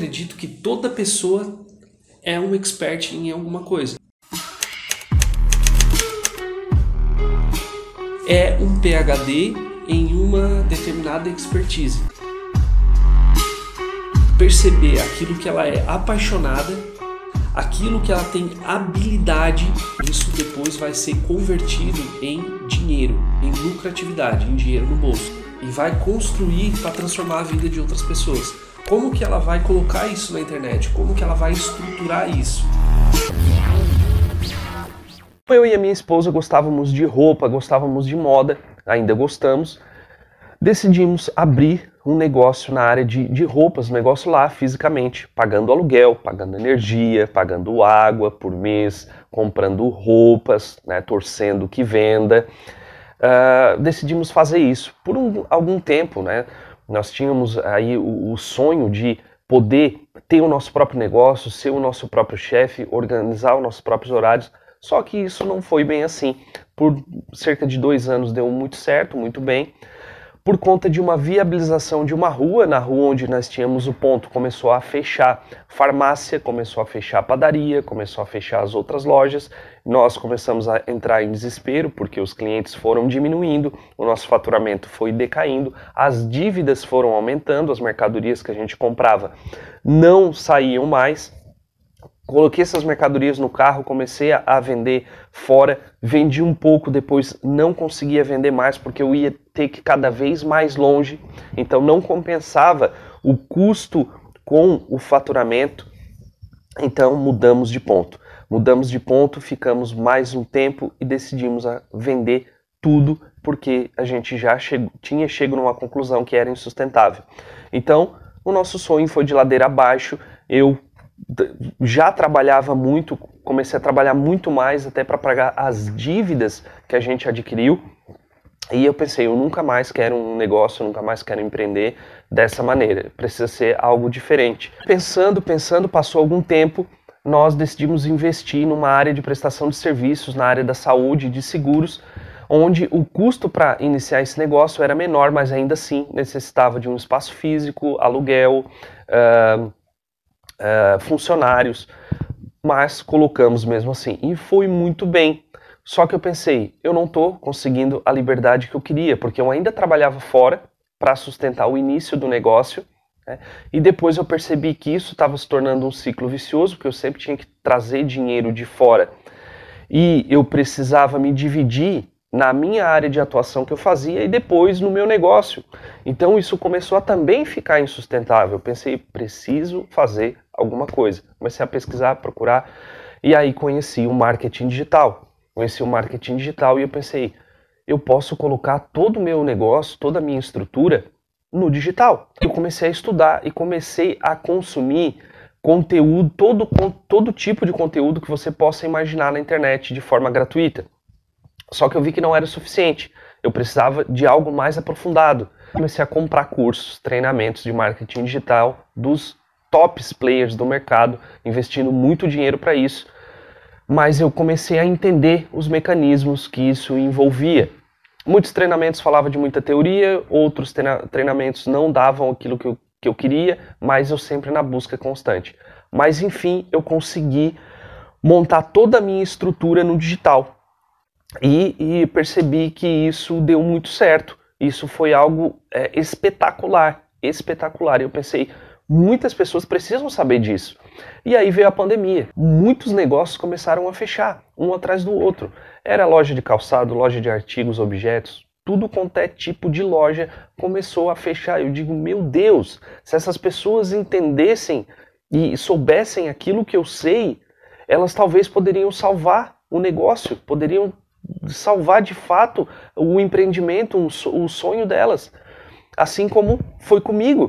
Acredito que toda pessoa é um expert em alguma coisa. É um PhD em uma determinada expertise. Perceber aquilo que ela é apaixonada, aquilo que ela tem habilidade, isso depois vai ser convertido em dinheiro, em lucratividade, em dinheiro no bolso. E vai construir para transformar a vida de outras pessoas. Como que ela vai colocar isso na internet? Como que ela vai estruturar isso? Eu e a minha esposa gostávamos de roupa, gostávamos de moda, ainda gostamos. Decidimos abrir um negócio na área de, de roupas, um negócio lá fisicamente, pagando aluguel, pagando energia, pagando água por mês, comprando roupas, né, torcendo que venda. Uh, decidimos fazer isso por um, algum tempo, né? Nós tínhamos aí o, o sonho de poder ter o nosso próprio negócio, ser o nosso próprio chefe, organizar os nossos próprios horários. Só que isso não foi bem assim. Por cerca de dois anos deu muito certo, muito bem por conta de uma viabilização de uma rua, na rua onde nós tínhamos o ponto, começou a fechar farmácia, começou a fechar padaria, começou a fechar as outras lojas. Nós começamos a entrar em desespero porque os clientes foram diminuindo, o nosso faturamento foi decaindo, as dívidas foram aumentando, as mercadorias que a gente comprava não saíam mais Coloquei essas mercadorias no carro, comecei a, vender fora, vendi um pouco, depois não conseguia vender mais porque eu ia ter que cada vez mais longe, então não compensava o custo com o faturamento. Então mudamos de ponto. Mudamos de ponto, ficamos mais um tempo e decidimos vender tudo porque a gente já chegou, tinha chegado numa conclusão que era insustentável. Então, o nosso sonho foi de ladeira abaixo. Eu já trabalhava muito, comecei a trabalhar muito mais até para pagar as dívidas que a gente adquiriu. E eu pensei, eu nunca mais quero um negócio, eu nunca mais quero empreender dessa maneira. Precisa ser algo diferente. Pensando, pensando, passou algum tempo, nós decidimos investir numa área de prestação de serviços, na área da saúde e de seguros, onde o custo para iniciar esse negócio era menor, mas ainda assim necessitava de um espaço físico, aluguel, uh, uh, funcionários, mas colocamos mesmo assim. E foi muito bem. Só que eu pensei, eu não estou conseguindo a liberdade que eu queria, porque eu ainda trabalhava fora para sustentar o início do negócio. Né? E depois eu percebi que isso estava se tornando um ciclo vicioso, porque eu sempre tinha que trazer dinheiro de fora. E eu precisava me dividir na minha área de atuação que eu fazia e depois no meu negócio. Então isso começou a também ficar insustentável. Eu pensei, preciso fazer alguma coisa. Comecei a pesquisar, procurar e aí conheci o marketing digital. Conheci o marketing digital e eu pensei, eu posso colocar todo o meu negócio, toda a minha estrutura no digital. Eu comecei a estudar e comecei a consumir conteúdo, todo, todo tipo de conteúdo que você possa imaginar na internet de forma gratuita. Só que eu vi que não era o suficiente. Eu precisava de algo mais aprofundado. Comecei a comprar cursos, treinamentos de marketing digital dos tops players do mercado, investindo muito dinheiro para isso. Mas eu comecei a entender os mecanismos que isso envolvia. Muitos treinamentos falavam de muita teoria, outros treinamentos não davam aquilo que eu, que eu queria, mas eu sempre na busca constante. Mas enfim, eu consegui montar toda a minha estrutura no digital. E, e percebi que isso deu muito certo. Isso foi algo é, espetacular, espetacular. Eu pensei, muitas pessoas precisam saber disso. E aí veio a pandemia. Muitos negócios começaram a fechar, um atrás do outro. Era loja de calçado, loja de artigos, objetos, tudo quanto é tipo de loja começou a fechar. Eu digo, meu Deus, se essas pessoas entendessem e soubessem aquilo que eu sei, elas talvez poderiam salvar o negócio, poderiam salvar de fato o empreendimento, o sonho delas. Assim como foi comigo.